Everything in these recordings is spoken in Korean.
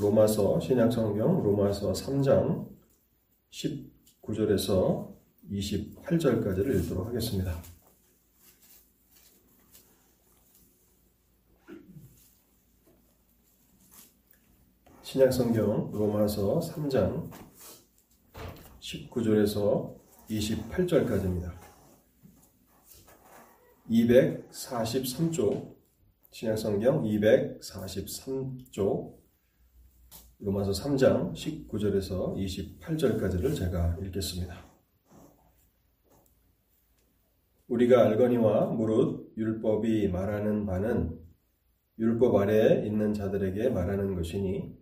로마서 신약성경 로마서 3장 19절에서 28절까지를 읽도록 하겠습니다. 신약성경 로마서 3장 19절에서 28절까지입니다. 243쪽 신약성경 243쪽 로마서 3장 19절에서 28절까지를 제가 읽겠습니다. 우리가 알거니와 무릇 율법이 말하는 바는 율법 아래에 있는 자들에게 말하는 것이니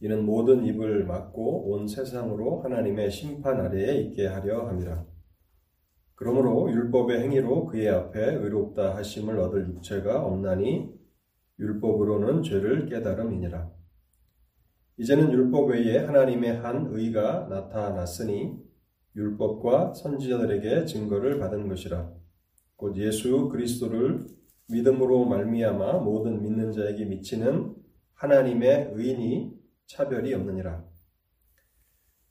이는 모든 입을 막고 온 세상으로 하나님의 심판 아래에 있게 하려 함이라. 그러므로 율법의 행위로 그의 앞에 의롭다 하심을 얻을 육체가 없나니 율법으로는 죄를 깨달음이니라. 이제는 율법 외에 하나님의 한 의가 나타났으니 율법과 선지자들에게 증거를 받은 것이라. 곧 예수 그리스도를 믿음으로 말미암아 모든 믿는 자에게 미치는 하나님의 의인이 차별이 없느니라.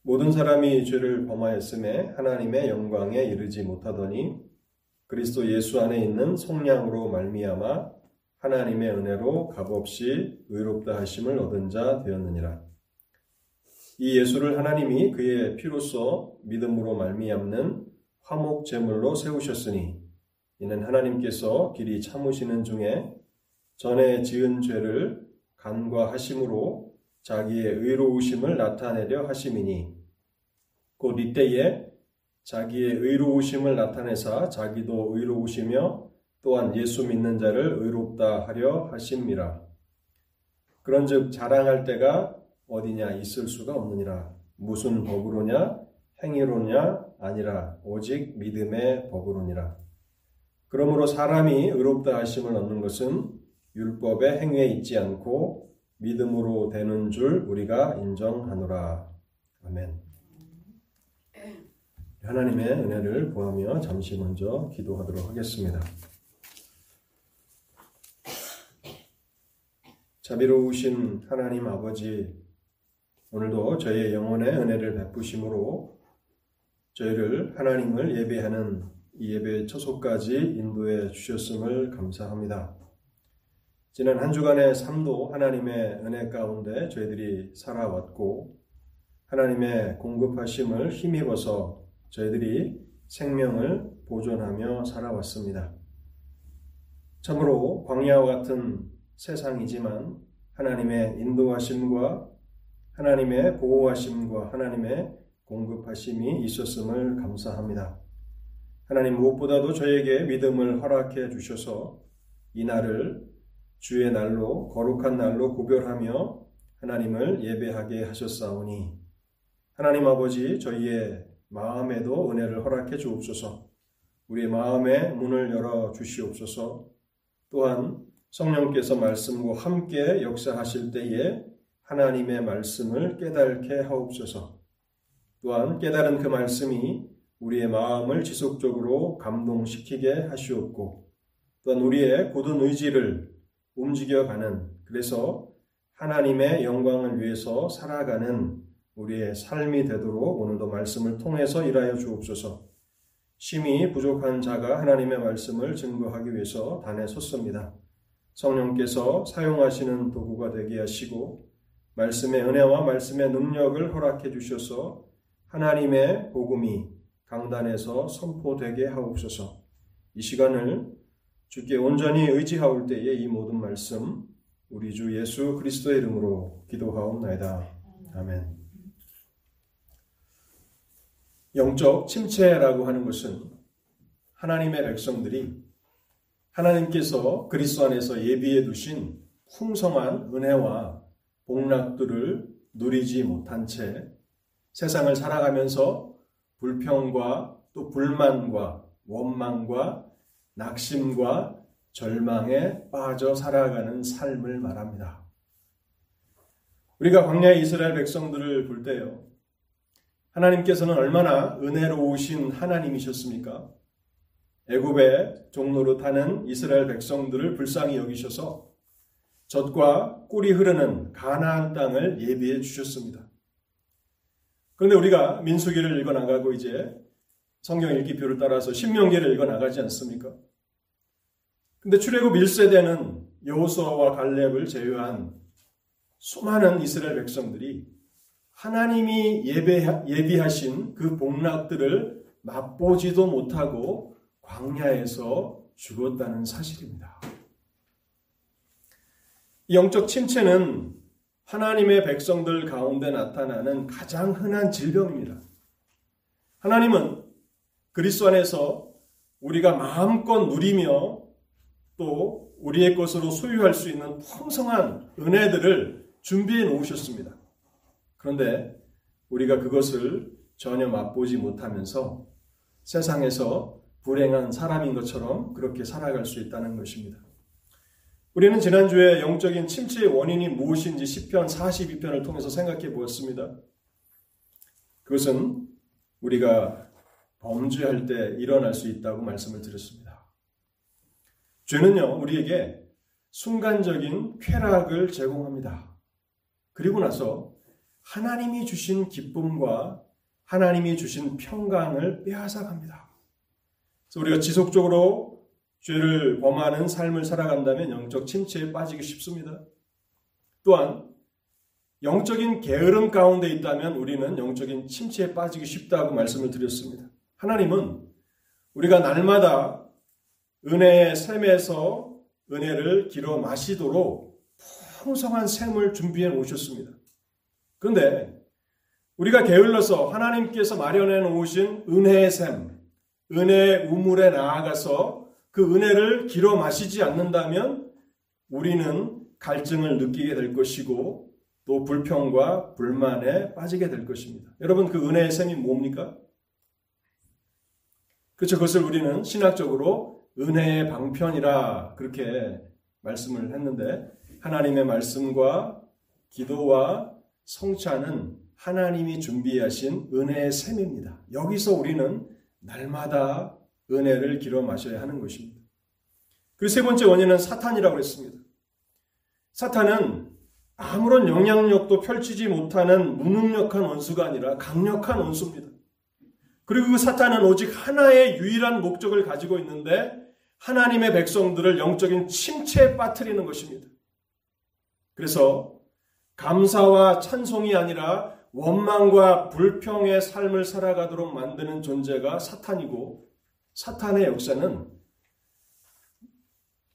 모든 사람이 죄를 범하였음에 하나님의 영광에 이르지 못하더니 그리스도 예수 안에 있는 속량으로 말미암아 하나님의 은혜로 값없이 의롭다 하심을 얻은 자 되었느니라. 이 예수를 하나님이 그의 피로써 믿음으로 말미암는 화목 제물로 세우셨으니 이는 하나님께서 길이 참으시는 중에 전에 지은 죄를 간과하심으로 자기의 의로우심을 나타내려 하심이니 곧 이때에 자기의 의로우심을 나타내사 자기도 의로우시며 또한 예수 믿는 자를 의롭다 하려 하심이라. 그런즉 자랑할 때가 어디냐 있을 수가 없느니라. 무슨 법으로냐 행위로냐 아니라 오직 믿음의 법으로니라. 그러므로 사람이 의롭다 하심을 얻는 것은 율법의 행위에 있지 않고 믿음으로 되는 줄 우리가 인정하노라. 아멘. 하나님의 은혜를 구하며 잠시 먼저 기도하도록 하겠습니다. 자비로우신 하나님 아버지, 오늘도 저희의 영혼의 은혜를 베푸심으로 저희를 하나님을 예배하는 이 예배 처소까지 인도해 주셨음을 감사합니다. 지난 한 주간의 삶도 하나님의 은혜 가운데 저희들이 살아왔고 하나님의 공급하심을 힘입어서 저희들이 생명을 보존하며 살아왔습니다. 참으로 광야와 같은 세상이지만 하나님의 인도하심과 하나님의 보호하심과 하나님의 공급하심이 있었음을 감사합니다. 하나님 무엇보다도 저에게 믿음을 허락해 주셔서 이 날을 주의 날로 거룩한 날로 구별하며 하나님을 예배하게 하셨사오니 하나님 아버지 저희의 마음에도 은혜를 허락해 주옵소서. 우리의 마음의 문을 열어 주시옵소서. 또한 성령께서 말씀과 함께 역사하실 때에 하나님의 말씀을 깨닫게 하옵소서. 또한 깨달은 그 말씀이 우리의 마음을 지속적으로 감동시키게 하시옵고 또한 우리의 굳은 의지를 움직여가는 그래서 하나님의 영광을 위해서 살아가는 우리의 삶이 되도록 오늘도 말씀을 통해서 일하여 주옵소서. 심히 부족한 자가 하나님의 말씀을 증거하기 위해서 단에 섰습니다. 성령께서 사용하시는 도구가 되게 하시고 말씀의 은혜와 말씀의 능력을 허락해 주셔서 하나님의 복음이 강단에서 선포되게 하옵소서. 이 시간을 주께 온전히 의지하올 때에 이 모든 말씀 우리 주 예수 그리스도의 이름으로 기도하옵나이다. 아멘. 영적 침체라고 하는 것은 하나님의 백성들이 하나님께서 그리스도 안에서 예비해 두신 풍성한 은혜와 복락들을 누리지 못한 채 세상을 살아가면서 불평과 또 불만과 원망과 낙심과 절망에 빠져 살아가는 삶을 말합니다. 우리가 광야의 이스라엘 백성들을 볼 때요. 하나님께서는 얼마나 은혜로우신 하나님이셨습니까? 애굽의 종로로 타는 이스라엘 백성들을 불쌍히 여기셔서 젖과 꿀이 흐르는 가나안 땅을 예비해 주셨습니다. 그런데 우리가 민수기를 읽어 나가고 이제 성경 읽기표를 따라서 신명기를 읽어 나가지 않습니까? 근데 출애굽 1세대는 여호수아와 갈렙을 제외한 수많은 이스라엘 백성들이 하나님이 예배, 예비하신 그 복락들을 맛보지도 못하고 광야에서 죽었다는 사실입니다. 영적 침체는 하나님의 백성들 가운데 나타나는 가장 흔한 질병입니다. 하나님은 그리스도 안에서 우리가 마음껏 누리며 또 우리의 것으로 소유할 수 있는 풍성한 은혜들을 준비해 놓으셨습니다. 그런데 우리가 그것을 전혀 맛보지 못하면서 세상에서 불행한 사람인 것처럼 그렇게 살아갈 수 있다는 것입니다. 우리는 지난주에 영적인 침체의 원인이 무엇인지 10편 42편을 통해서 생각해 보았습니다. 그것은 우리가 범죄할 때 일어날 수 있다고 말씀을 드렸습니다. 죄는요, 우리에게 순간적인 쾌락을 제공합니다. 그리고 나서 하나님이 주신 기쁨과 하나님이 주신 평강을 빼앗아갑니다. 그래서 우리가 지속적으로 죄를 범하는 삶을 살아간다면 영적 침체에 빠지기 쉽습니다. 또한 영적인 게으름 가운데 있다면 우리는 영적인 침체에 빠지기 쉽다고 말씀을 드렸습니다. 하나님은 우리가 날마다 은혜의 샘에서 은혜를 길어 마시도록 풍성한 샘을 준비해 놓으셨습니다. 그런데 우리가 게을러서 하나님께서 마련해 놓으신 은혜의 샘, 은혜의 우물에 나아가서 그 은혜를 길어 마시지 않는다면 우리는 갈증을 느끼게 될 것이고 또 불평과 불만에 빠지게 될 것입니다. 여러분 그 은혜의 샘이 뭡니까? 그렇죠. 그것을 우리는 신학적으로 은혜의 방편이라 그렇게 말씀을 했는데 하나님의 말씀과 기도와 성찬은 하나님이 준비하신 은혜의 샘입니다. 여기서 우리는 날마다 은혜를 길어 마셔야 하는 것입니다. 그리고 세 번째 원인은 사탄이라고 했습니다. 사탄은 아무런 영향력도 펼치지 못하는 무능력한 원수가 아니라 강력한 원수입니다. 그리고 그 사탄은 오직 하나의 유일한 목적을 가지고 있는데 하나님의 백성들을 영적인 침체에 빠뜨리는 것입니다. 그래서 감사와 찬송이 아니라 원망과 불평의 삶을 살아가도록 만드는 존재가 사탄이고 사탄의 역사는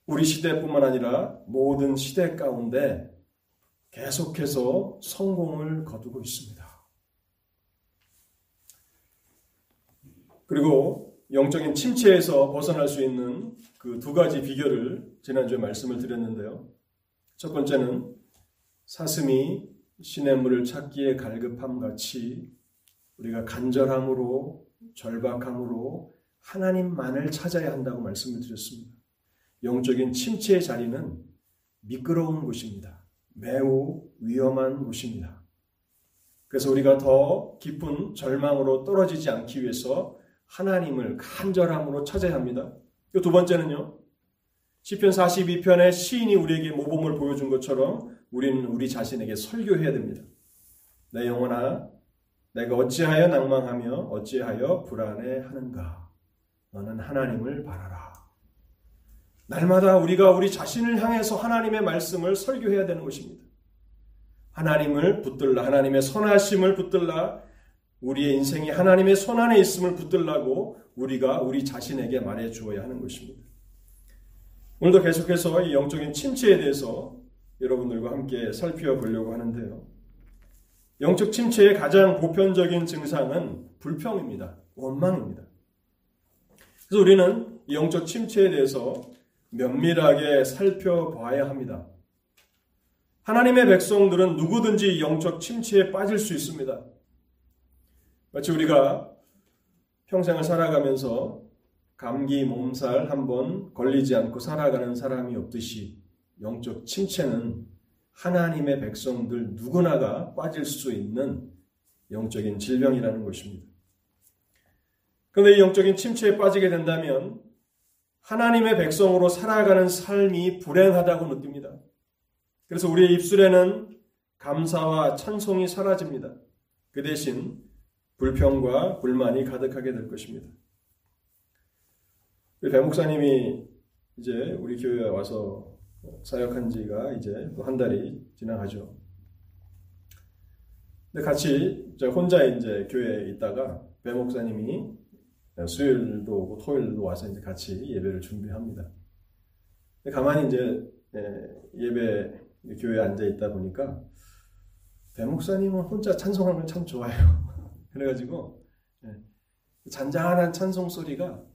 우리 시대뿐만 아니라 모든 시대 가운데 계속해서 성공을 거두고 있습니다. 그리고 영적인 침체에서 벗어날 수 있는 그 두 가지 비결을 지난주에 말씀을 드렸는데요. 첫 번째는 사슴이 시냇물을 찾기에 갈급함 같이 우리가 간절함으로 절박함으로 하나님만을 찾아야 한다고 말씀을 드렸습니다. 영적인 침체의 자리는 미끄러운 곳입니다. 매우 위험한 곳입니다. 그래서 우리가 더 깊은 절망으로 떨어지지 않기 위해서 하나님을 간절함으로 찾아야 합니다. 두 번째는요. 시편 42편의 시인이 우리에게 모범을 보여준 것처럼 우리는 우리 자신에게 설교해야 됩니다. 내 영혼아, 내가 어찌하여 낭망하며 어찌하여 불안해하는가? 너는 하나님을 바라라. 날마다 우리가 우리 자신을 향해서 하나님의 말씀을 설교해야 되는 것입니다. 하나님을 붙들라, 하나님의 선하심을 붙들라, 우리의 인생이 하나님의 손 안에 있음을 붙들라고 우리가 우리 자신에게 말해 주어야 하는 것입니다. 오늘도 계속해서 이 영적인 침체에 대해서 여러분들과 함께 살펴보려고 하는데요. 영적 침체의 가장 보편적인 증상은 불평입니다. 원망입니다. 그래서 우리는 영적 침체에 대해서 면밀하게 살펴봐야 합니다. 하나님의 백성들은 누구든지 영적 침체에 빠질 수 있습니다. 마치 우리가 평생을 살아가면서 감기 몸살 한번 걸리지 않고 살아가는 사람이 없듯이 영적 침체는 하나님의 백성들 누구나가 빠질 수 있는 영적인 질병이라는 것입니다. 그런데 이 영적인 침체에 빠지게 된다면 하나님의 백성으로 살아가는 삶이 불행하다고 느낍니다. 그래서 우리의 입술에는 감사와 찬송이 사라집니다. 그 대신 불평과 불만이 가득하게 될 것입니다. 배 목사님이 이제 우리 교회에 와서 사역한 지가 이제 한 달이 지나가죠. 근데 같이 혼자 이제 교회에 있다가 배 목사님이 수요일도 오고 토요일도 와서 이제 같이 예배를 준비합니다. 가만히 이제 예배 교회에 앉아 있다 보니까 배 목사님은 혼자 찬송하는 걸 참 좋아해요. 그래가지고 잔잔한 찬송 소리가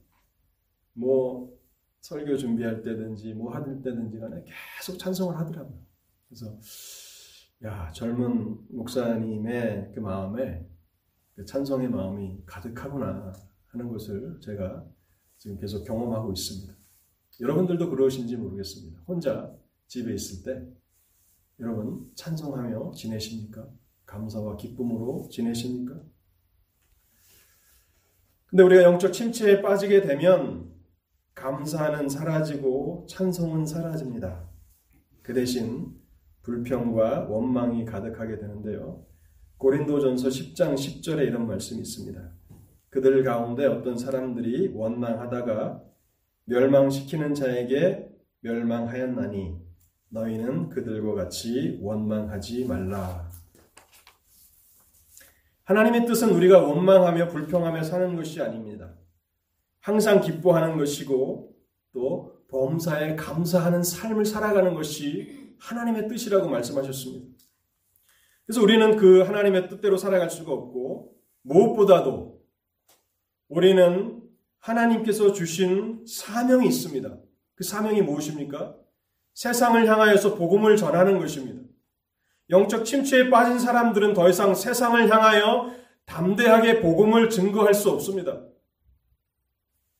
뭐 설교 준비할 때든지 뭐 하들 때든지 간에 계속 찬송을 하더라고요. 그래서 야 젊은 목사님의 그 마음에 그 찬송의 마음이 가득하구나 하는 것을 제가 지금 계속 경험하고 있습니다. 여러분들도 그러신지 모르겠습니다. 혼자 집에 있을 때 여러분 찬송하며 지내십니까? 감사와 기쁨으로 지내십니까? 근데 우리가 영적 침체에 빠지게 되면 감사는 사라지고 찬송은 사라집니다. 그 대신 불평과 원망이 가득하게 되는데요. 고린도전서 10장 10절에 이런 말씀이 있습니다. 그들 가운데 어떤 사람들이 원망하다가 멸망시키는 자에게 멸망하였나니 너희는 그들과 같이 원망하지 말라. 하나님의 뜻은 우리가 원망하며 불평하며 사는 것이 아닙니다. 항상 기뻐하는 것이고 또 범사에 감사하는 삶을 살아가는 것이 하나님의 뜻이라고 말씀하셨습니다. 그래서 우리는 그 하나님의 뜻대로 살아갈 수가 없고 무엇보다도 우리는 하나님께서 주신 사명이 있습니다. 그 사명이 무엇입니까? 세상을 향하여서 복음을 전하는 것입니다. 영적 침체에 빠진 사람들은 더 이상 세상을 향하여 담대하게 복음을 증거할 수 없습니다.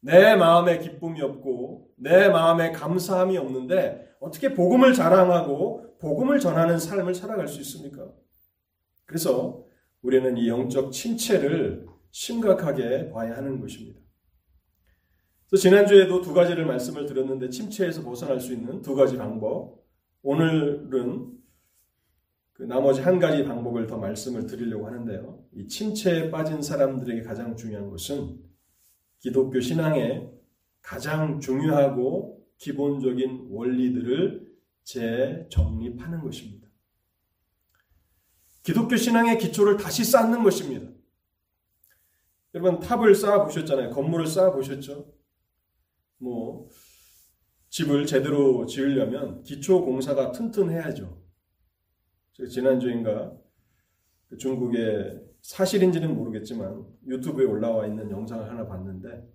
내 마음에 기쁨이 없고 내 마음에 감사함이 없는데 어떻게 복음을 자랑하고 복음을 전하는 삶을 살아갈 수 있습니까? 그래서 우리는 이 영적 침체를 심각하게 봐야 하는 것입니다. 그래서 지난주에도 두 가지를 말씀을 드렸는데 침체에서 벗어날 수 있는 두 가지 방법. 오늘은 그 나머지 한 가지 방법을 더 말씀을 드리려고 하는데요. 이 침체에 빠진 사람들에게 가장 중요한 것은 기독교 신앙의 가장 중요하고 기본적인 원리들을 재정립하는 것입니다. 기독교 신앙의 기초를 다시 쌓는 것입니다. 여러분 탑을 쌓아 보셨잖아요. 건물을 쌓아 보셨죠? 뭐 집을 제대로 지으려면 기초 공사가 튼튼해야죠. 지난주인가 그 중국의 사실인지는 모르겠지만 유튜브에 올라와 있는 영상을 하나 봤는데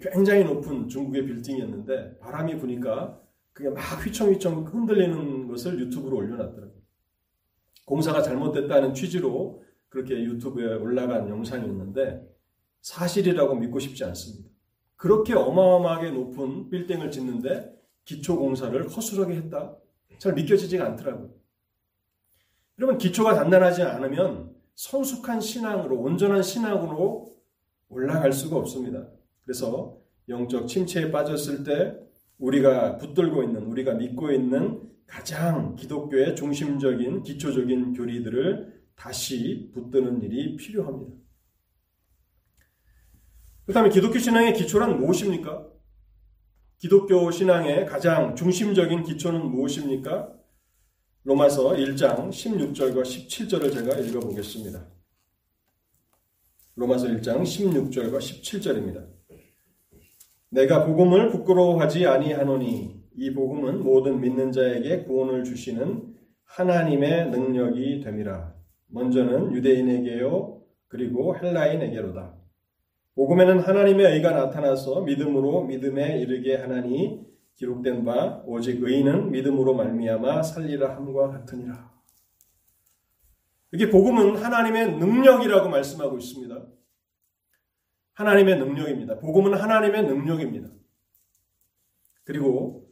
굉장히 높은 중국의 빌딩이었는데 바람이 부니까 그게 막 휘청휘청 흔들리는 것을 유튜브로 올려놨더라고요. 공사가 잘못됐다는 취지로 그렇게 유튜브에 올라간 영상이었는데 사실이라고 믿고 싶지 않습니다. 그렇게 어마어마하게 높은 빌딩을 짓는데 기초 공사를 허술하게 했다? 잘 믿겨지지가 않더라고요. 여러분 기초가 단단하지 않으면 성숙한 신앙으로 온전한 신앙으로 올라갈 수가 없습니다. 그래서 영적 침체에 빠졌을 때 우리가 붙들고 있는 우리가 믿고 있는 가장 기독교의 중심적인 기초적인 교리들을 다시 붙드는 일이 필요합니다. 그 다음에 기독교 신앙의 기초란 무엇입니까? 기독교 신앙의 가장 중심적인 기초는 무엇입니까? 로마서 1장 16절과 17절을 제가 읽어보겠습니다. 로마서 1장 16절과 17절입니다. 내가 복음을 부끄러워하지 아니하노니 이 복음은 모든 믿는 자에게 구원을 주시는 하나님의 능력이 됨이라. 먼저는 유대인에게요 그리고 헬라인에게로다. 복음에는 하나님의 의가 나타나서 믿음으로 믿음에 이르게 하나니 기록된 바 오직 의인은 믿음으로 말미암아 살리라 함과 같으니라. 이게 복음은 하나님의 능력이라고 말씀하고 있습니다. 하나님의 능력입니다. 복음은 하나님의 능력입니다. 그리고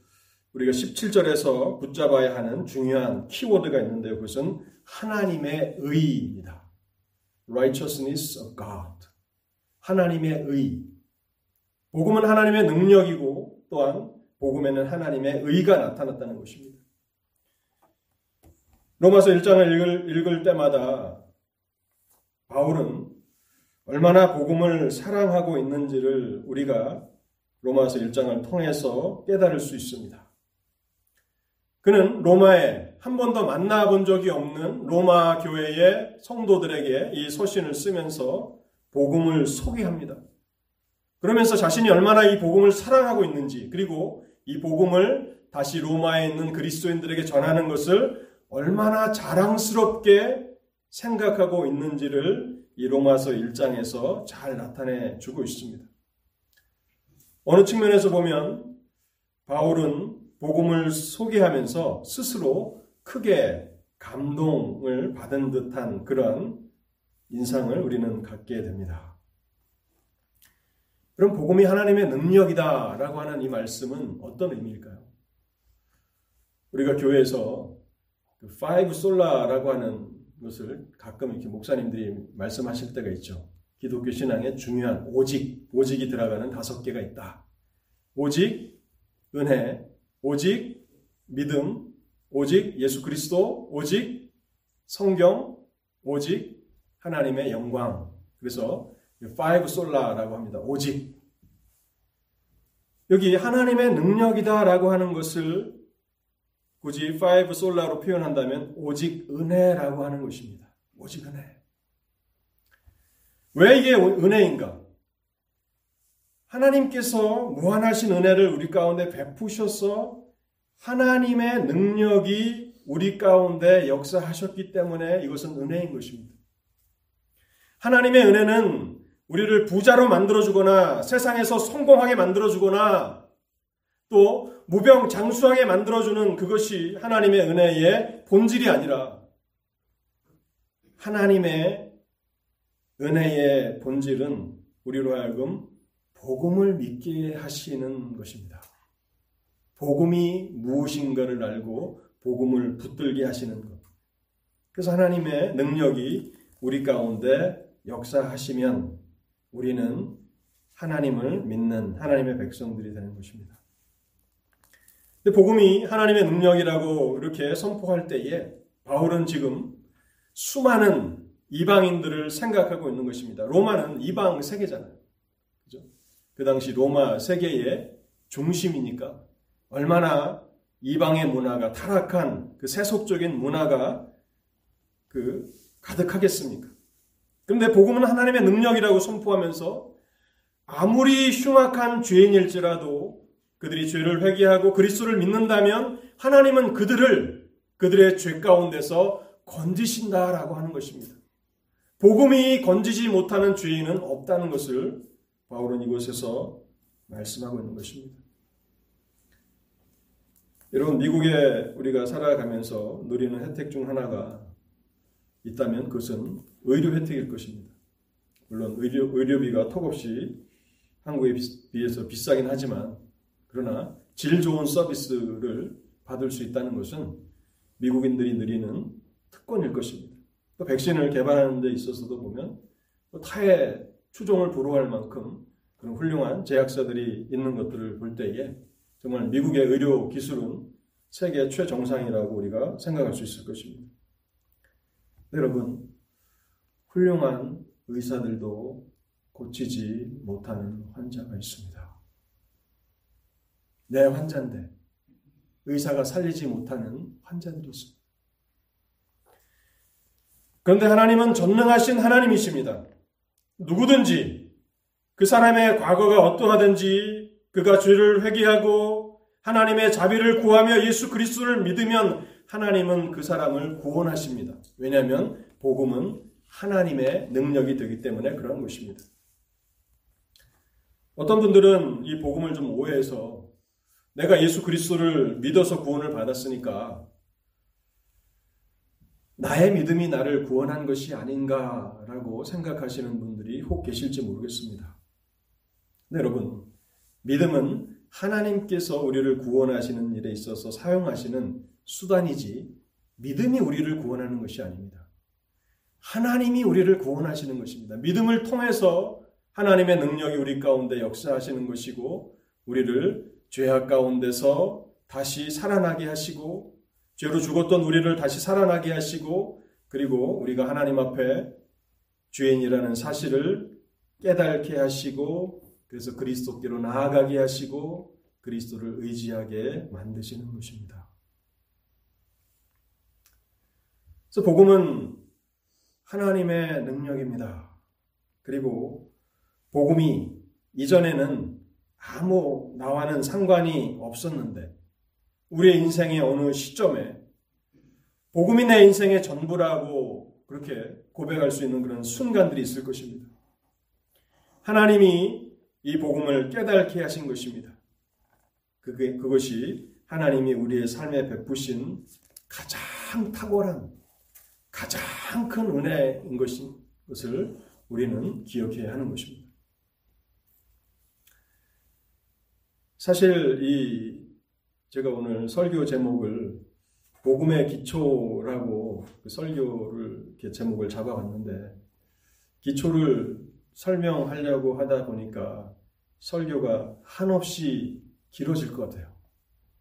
우리가 17절에서 붙잡아야 하는 중요한 키워드가 있는데요. 그것은 하나님의 의입니다. righteousness of God. 하나님의 의. 복음은 하나님의 능력이고 또한 복음에는 하나님의 의가 나타났다는 것입니다. 로마서 1장을 읽을, 읽을 때마다 바울은 얼마나 복음을 사랑하고 있는지를 우리가 로마서 1장을 통해서 깨달을 수 있습니다. 그는 로마에 한 번도 만나본 적이 없는 로마 교회의 성도들에게 이 서신을 쓰면서 복음을 소개합니다. 그러면서 자신이 얼마나 이 복음을 사랑하고 있는지 그리고 이 복음을 다시 로마에 있는 그리스도인들에게 전하는 것을 얼마나 자랑스럽게 생각하고 있는지를 이 로마서 1장에서 잘 나타내 주고 있습니다. 어느 측면에서 보면 바울은 복음을 소개하면서 스스로 크게 감동을 받은 듯한 그런 인상을 우리는 갖게 됩니다. 그럼 복음이 하나님의 능력이다라고 하는 이 말씀은 어떤 의미일까요? 우리가 교회에서 그 five sola라고 하는 것을 가끔 이렇게 목사님들이 말씀하실 때가 있죠. 기독교 신앙에 중요한 오직, 오직이 들어가는 다섯 개가 있다. 오직, 은혜, 오직, 믿음, 오직 예수 그리스도, 오직 성경, 오직 하나님의 영광. 그래서 five sola라고 합니다. 오직. 여기 하나님의 능력이다라고 하는 것을 굳이 five sola로 표현한다면 오직 은혜라고 하는 것입니다. 오직 은혜. 왜 이게 은혜인가? 하나님께서 무한하신 은혜를 우리 가운데 베푸셔서 하나님의 능력이 우리 가운데 역사하셨기 때문에 이것은 은혜인 것입니다. 하나님의 은혜는 우리를 부자로 만들어주거나 세상에서 성공하게 만들어주거나 또 무병장수하게 만들어주는 그것이 하나님의 은혜의 본질이 아니라 하나님의 은혜의 본질은 우리로 하여금 복음을 믿게 하시는 것입니다. 복음이 무엇인가를 알고 복음을 붙들게 하시는 것. 그래서 하나님의 능력이 우리 가운데 역사하시면 우리는 하나님을 믿는 하나님의 백성들이 되는 것입니다. 근데 복음이 하나님의 능력이라고 이렇게 선포할 때에 바울은 지금 수많은 이방인들을 생각하고 있는 것입니다. 로마는 이방 세계잖아요. 그죠? 그 당시 로마 세계의 중심이니까 얼마나 이방의 문화가 타락한 그 세속적인 문화가 그 가득하겠습니까? 그런데 복음은 하나님의 능력이라고 선포하면서 아무리 흉악한 죄인일지라도 그들이 죄를 회개하고 그리스도를 믿는다면 하나님은 그들을 그들의 죄 가운데서 건지신다라고 하는 것입니다. 복음이 건지지 못하는 죄인은 없다는 것을 바울은 이곳에서 말씀하고 있는 것입니다. 여러분 미국에 우리가 살아가면서 누리는 혜택 중 하나가 있다면 그것은 의료 혜택일 것입니다. 물론 의료, 의료비가 턱없이 한국에 비해서 비싸긴 하지만 그러나 질 좋은 서비스를 받을 수 있다는 것은 미국인들이 누리는 특권일 것입니다. 또 백신을 개발하는 데 있어서도 보면 또 타의 추종을 불허할 만큼 그런 훌륭한 제약사들이 있는 것들을 볼 때에 정말 미국의 의료 기술은 세계 최정상이라고 우리가 생각할 수 있을 것입니다. 여러분, 훌륭한 의사들도 고치지 못하는 환자가 있습니다. 내 환자인데 의사가 살리지 못하는 환자들이 있습니다. 그런데 하나님은 전능하신 하나님이십니다. 누구든지 그 사람의 과거가 어떠하든지 그가 죄를 회개하고 하나님의 자비를 구하며 예수 그리스도를 믿으면 하나님은 그 사람을 구원하십니다. 왜냐하면 복음은 하나님의 능력이 되기 때문에 그런 것입니다. 어떤 분들은 이 복음을 좀 오해해서 내가 예수 그리스도를 믿어서 구원을 받았으니까 나의 믿음이 나를 구원한 것이 아닌가라고 생각하시는 분들이 혹 계실지 모르겠습니다. 네, 여러분, 믿음은 하나님께서 우리를 구원하시는 일에 있어서 사용하시는 수단이지 믿음이 우리를 구원하는 것이 아닙니다. 하나님이 우리를 구원하시는 것입니다. 믿음을 통해서 하나님의 능력이 우리 가운데 역사하시는 것이고 우리를 죄악 가운데서 다시 살아나게 하시고 죄로 죽었던 우리를 다시 살아나게 하시고 그리고 우리가 하나님 앞에 죄인이라는 사실을 깨닫게 하시고 그래서 그리스도께로 나아가게 하시고 그리스도를 의지하게 만드시는 것입니다. 그래서 복음은 하나님의 능력입니다. 그리고 복음이 이전에는 아무 나와는 상관이 없었는데 우리의 인생의 어느 시점에 복음이 내 인생의 전부라고 그렇게 고백할 수 있는 그런 순간들이 있을 것입니다. 하나님이 이 복음을 깨닫게 하신 것입니다. 그게, 그것이 하나님이 우리의 삶에 베푸신 가장 탁월한, 가장 큰 은혜인 것인 것을 우리는 기억해야 하는 것입니다. 사실 이 제가 오늘 설교 제목을 복음의 기초라고 그 설교를 이렇게 제목을 잡아봤는데 기초를 설명하려고 하다 보니까 설교가 한없이 길어질 것 같아요.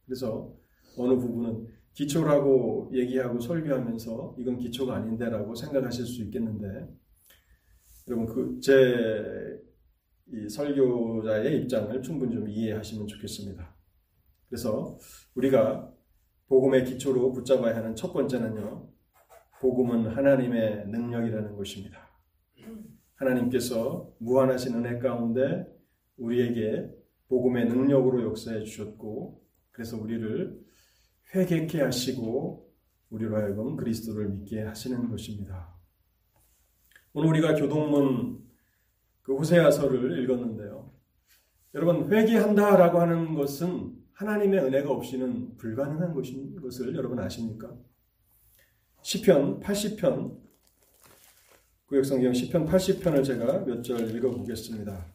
그래서 어느 부분은 기초라고 얘기하고 설교하면서 이건 기초가 아닌데라고 생각하실 수 있겠는데 여러분 그제 이 설교자의 입장을 충분히 좀 이해하시면 좋겠습니다. 그래서 우리가 복음의 기초로 붙잡아야 하는 첫 번째는요. 복음은 하나님의 능력이라는 것입니다. 하나님께서 무한하신 은혜 가운데 우리에게 복음의 능력으로 역사해 주셨고 그래서 우리를 회개케 하시고 우리로 하여금 그리스도를 믿게 하시는 것입니다. 오늘 우리가 교동문 그 호세아서를 읽었는데요. 여러분 회개한다라고 하는 것은 하나님의 은혜가 없이는 불가능한 것인 것을 여러분 아십니까? 시편 80편 구역성경 시편 80편을 제가 몇 절 읽어 보겠습니다.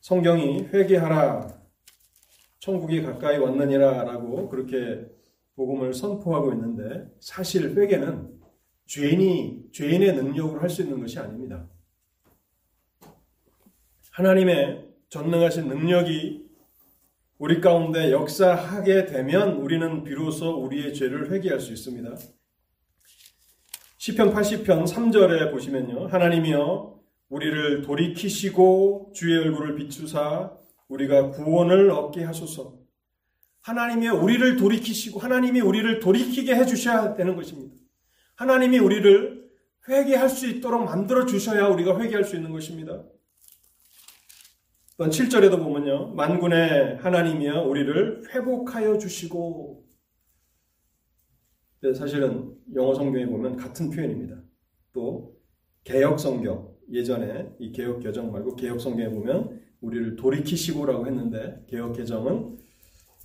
성경이 회개하라 천국이 가까이 왔느니라라고 그렇게 복음을 선포하고 있는데 사실 회개는 죄인이 죄인의 능력으로 할 수 있는 것이 아닙니다. 하나님의 전능하신 능력이 우리 가운데 역사하게 되면 우리는 비로소 우리의 죄를 회개할 수 있습니다. 시편 80편 3절에 보시면요. 하나님이여 우리를 돌이키시고 주의 얼굴을 비추사 우리가 구원을 얻게 하소서. 하나님이 우리를 돌이키시고 하나님이 우리를 돌이키게 해 주셔야 되는 것입니다. 하나님이 우리를 회개할 수 있도록 만들어 주셔야 우리가 회개할 수 있는 것입니다. 또 7절에도 보면요. 만군의 하나님이여 우리를 회복하여 주시고 사실은 영어 성경에 보면 같은 표현입니다. 또 개혁 성경 예전에 이 개혁 개정 말고 개혁 성경에 보면 우리를 돌이키시고라고 했는데 개혁 개정은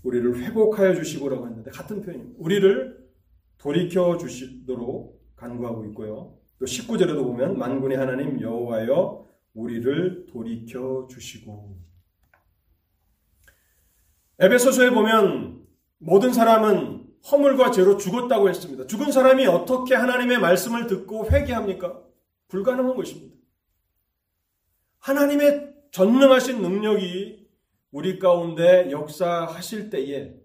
우리를 회복하여 주시고라고 했는데 같은 표현입니다. 우리를 돌이켜 주시도록 간구하고 있고요. 또 19절에도 보면 만군의 하나님 여호와여 우리를 돌이켜 주시고 에베소서에 보면 모든 사람은 허물과 죄로 죽었다고 했습니다. 죽은 사람이 어떻게 하나님의 말씀을 듣고 회개합니까? 불가능한 것입니다. 하나님의 전능하신 능력이 우리 가운데 역사하실 때에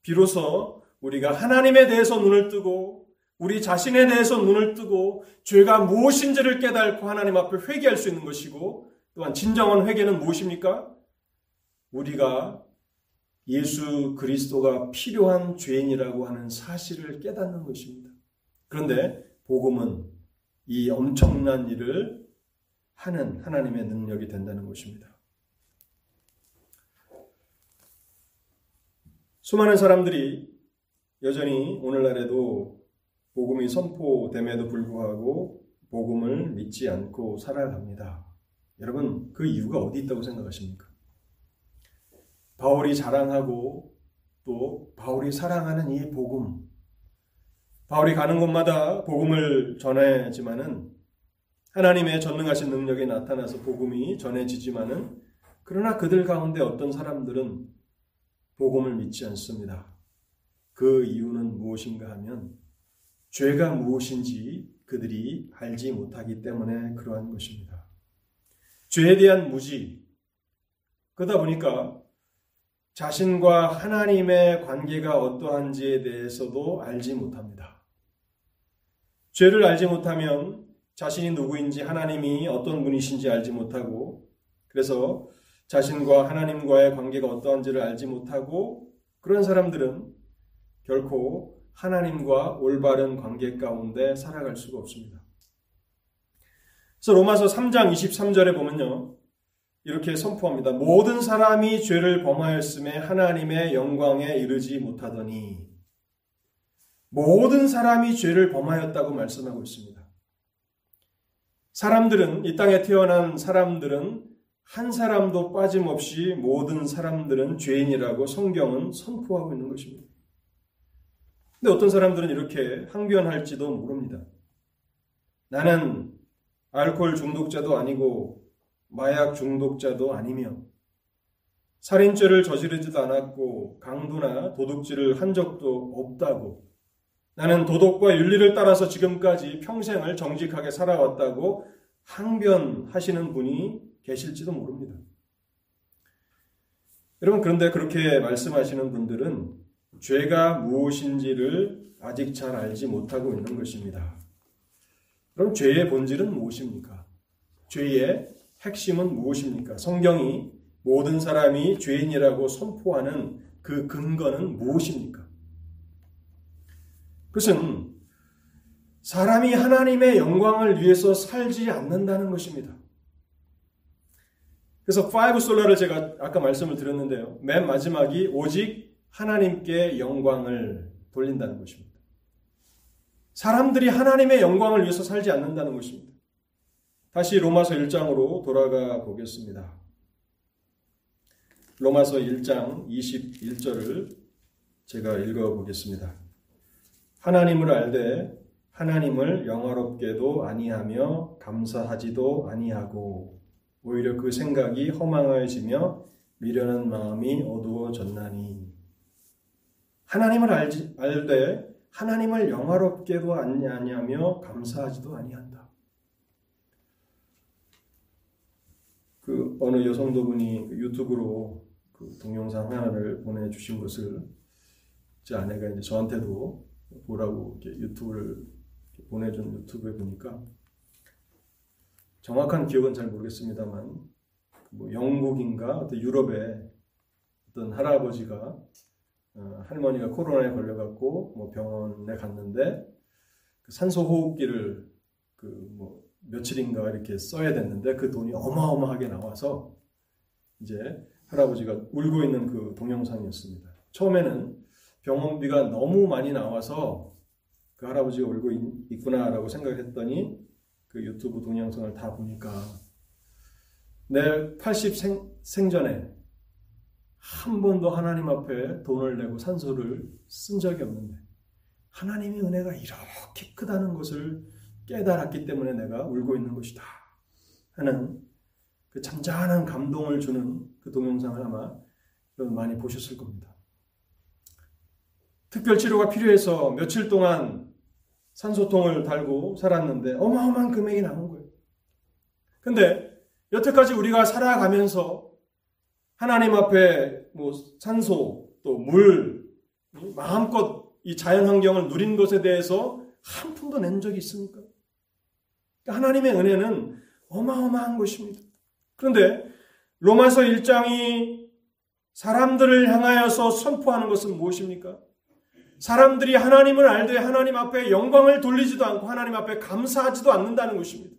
비로소 우리가 하나님에 대해서 눈을 뜨고 우리 자신에 대해서 눈을 뜨고 죄가 무엇인지를 깨닫고 하나님 앞에 회개할 수 있는 것이고 또한 진정한 회개는 무엇입니까? 우리가 예수 그리스도가 필요한 죄인이라고 하는 사실을 깨닫는 것입니다. 그런데 복음은 이 엄청난 일을 하는 하나님의 능력이 된다는 것입니다. 수많은 사람들이 여전히 오늘날에도 복음이 선포됨에도 불구하고 복음을 믿지 않고 살아갑니다. 여러분, 그 이유가 어디 있다고 생각하십니까? 바울이 자랑하고 또 바울이 사랑하는 이 복음. 바울이 가는 곳마다 복음을 전해지만은 하나님의 전능하신 능력이 나타나서 복음이 전해지지만은 그러나 그들 가운데 어떤 사람들은 복음을 믿지 않습니다. 그 이유는 무엇인가 하면 죄가 무엇인지 그들이 알지 못하기 때문에 그러한 것입니다. 죄에 대한 무지. 그러다 보니까 자신과 하나님의 관계가 어떠한지에 대해서도 알지 못합니다. 죄를 알지 못하면 자신이 누구인지 하나님이 어떤 분이신지 알지 못하고 그래서 자신과 하나님과의 관계가 어떠한지를 알지 못하고 그런 사람들은 결코 하나님과 올바른 관계 가운데 살아갈 수가 없습니다. 그래서 로마서 3장 23절에 보면요. 이렇게 선포합니다. 모든 사람이 죄를 범하였음에 하나님의 영광에 이르지 못하더니 모든 사람이 죄를 범하였다고 말씀하고 있습니다. 사람들은 이 땅에 태어난 사람들은 한 사람도 빠짐없이 모든 사람들은 죄인이라고 성경은 선포하고 있는 것입니다. 근데 어떤 사람들은 이렇게 항변할지도 모릅니다. 나는 알코올 중독자도 아니고 마약 중독자도 아니며 살인죄를 저지르지도 않았고 강도나 도둑질을 한 적도 없다고 나는 도덕과 윤리를 따라서 지금까지 평생을 정직하게 살아왔다고 항변하시는 분이 계실지도 모릅니다. 여러분 그런데 그렇게 말씀하시는 분들은 죄가 무엇인지를 아직 잘 알지 못하고 있는 것입니다. 그럼 죄의 본질은 무엇입니까? 죄의 핵심은 무엇입니까? 성경이 모든 사람이 죄인이라고 선포하는 그 근거는 무엇입니까? 그것은 사람이 하나님의 영광을 위해서 살지 않는다는 것입니다. 그래서 5 솔라를 제가 아까 말씀을 드렸는데요. 맨 마지막이 오직 하나님께 영광을 돌린다는 것입니다. 사람들이 하나님의 영광을 위해서 살지 않는다는 것입니다. 다시 로마서 1장으로 돌아가 보겠습니다. 로마서 1장 21절을 제가 읽어 보겠습니다. 하나님을 알되 하나님을 영화롭게도 아니하며 감사하지도 아니하고 오히려 그 생각이 허망해지며 미련한 마음이 어두워졌나니 하나님을 알지, 알되 하나님을 영화롭게도 아니하며 감사하지도 아니한다. 그 어느 여성도분이 그 유튜브로 그 동영상 하나를 보내주신 것을 제 아내가 이제 저한테도 보라고 이렇게 유튜브를 보내준 유튜브에 보니까 정확한 기억은 잘 모르겠습니다만 뭐 영국인가 어떤 유럽의 어떤 할아버지가 어, 할머니가 코로나에 걸려갖고 뭐 병원에 갔는데 그 산소 호흡기를 그 뭐 며칠인가 이렇게 써야 됐는데 그 돈이 어마어마하게 나와서 이제 할아버지가 울고 있는 그 동영상이었습니다. 처음에는 병원비가 너무 많이 나와서 그 할아버지가 울고 있, 구나라고 생각했더니 그 유튜브 동영상을 다 보니까 내 80 생, 생전에 한 번도 하나님 앞에 돈을 내고 산소를 쓴 적이 없는데 하나님의 은혜가 이렇게 크다는 것을 깨달았기 때문에 내가 울고 있는 것이다. 하는 그 잔잔한 감동을 주는 그 동영상을 아마 많이 보셨을 겁니다. 특별 치료가 필요해서 며칠 동안 산소통을 달고 살았는데 어마어마한 금액이 나온 거예요. 근데 여태까지 우리가 살아가면서 하나님 앞에 뭐 산소 또 물 마음껏 이 자연 환경을 누린 것에 대해서 한 푼도 낸 적이 있습니까? 하나님의 은혜는 어마어마한 것입니다. 그런데 로마서 1장이 사람들을 향하여서 선포하는 것은 무엇입니까? 사람들이 하나님을 알되 하나님 앞에 영광을 돌리지도 않고 하나님 앞에 감사하지도 않는다는 것입니다.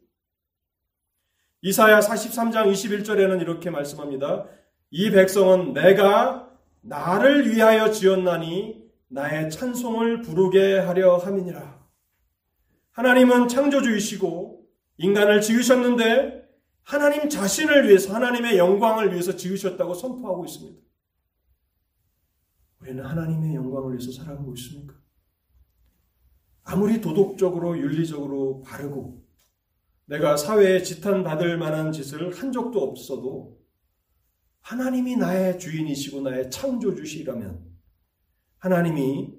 이사야 43장 21절에는 이렇게 말씀합니다. 이 백성은 내가 나를 위하여 지었나니 나의 찬송을 부르게 하려 함이니라. 하나님은 창조주이시고 인간을 지으셨는데 하나님 자신을 위해서 하나님의 영광을 위해서 지으셨다고 선포하고 있습니다. 우리는 하나님의 영광을 위해서 살아가고 있습니까? 아무리 도덕적으로 윤리적으로 바르고 내가 사회에 지탄받을 만한 짓을 한 적도 없어도 하나님이 나의 주인이시고 나의 창조주시라면 하나님이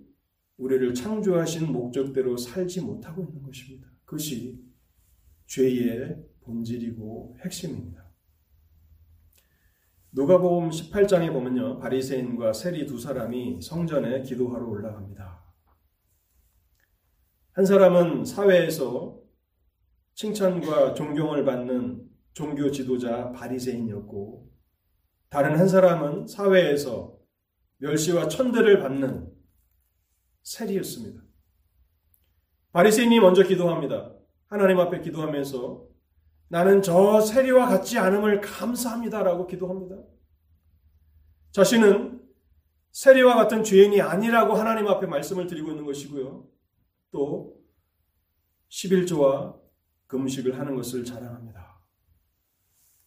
우리를 창조하신 목적대로 살지 못하고 있는 것입니다. 그것이 죄의 본질이고 핵심입니다. 누가복음 18장에 보면요. 바리새인과 세리 두 사람이 성전에 기도하러 올라갑니다. 한 사람은 사회에서 칭찬과 존경을 받는 종교 지도자 바리새인이었고 다른 한 사람은 사회에서 멸시와 천대를 받는 세리였습니다. 바리새인이 먼저 기도합니다. 하나님 앞에 기도하면서 나는 저 세리와 같지 않음을 감사합니다라고 기도합니다. 자신은 세리와 같은 죄인이 아니라고 하나님 앞에 말씀을 드리고 있는 것이고요. 또 11조와 금식을 하는 것을 자랑합니다.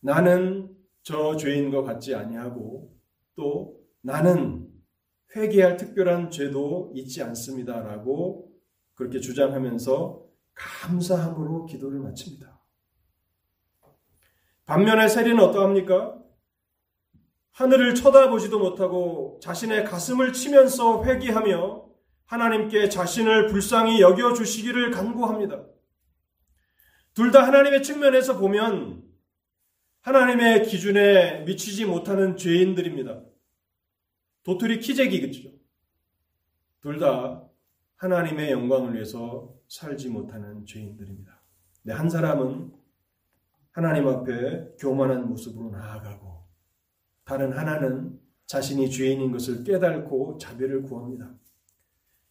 나는 저 죄인과 같지 아니하고 또 나는 회개할 특별한 죄도 있지 않습니다라고 그렇게 주장하면서 감사함으로 기도를 마칩니다. 반면에 세리는 어떠합니까? 하늘을 쳐다보지도 못하고 자신의 가슴을 치면서 회개하며 하나님께 자신을 불쌍히 여겨 주시기를 간구합니다. 둘 다 하나님의 측면에서 보면 하나님의 기준에 미치지 못하는 죄인들입니다. 도토리 키재기겠죠. 둘 다 하나님의 영광을 위해서 살지 못하는 죄인들입니다. 근데 한 사람은 하나님 앞에 교만한 모습으로 나아가고 다른 하나는 자신이 죄인인 것을 깨닫고 자비를 구합니다.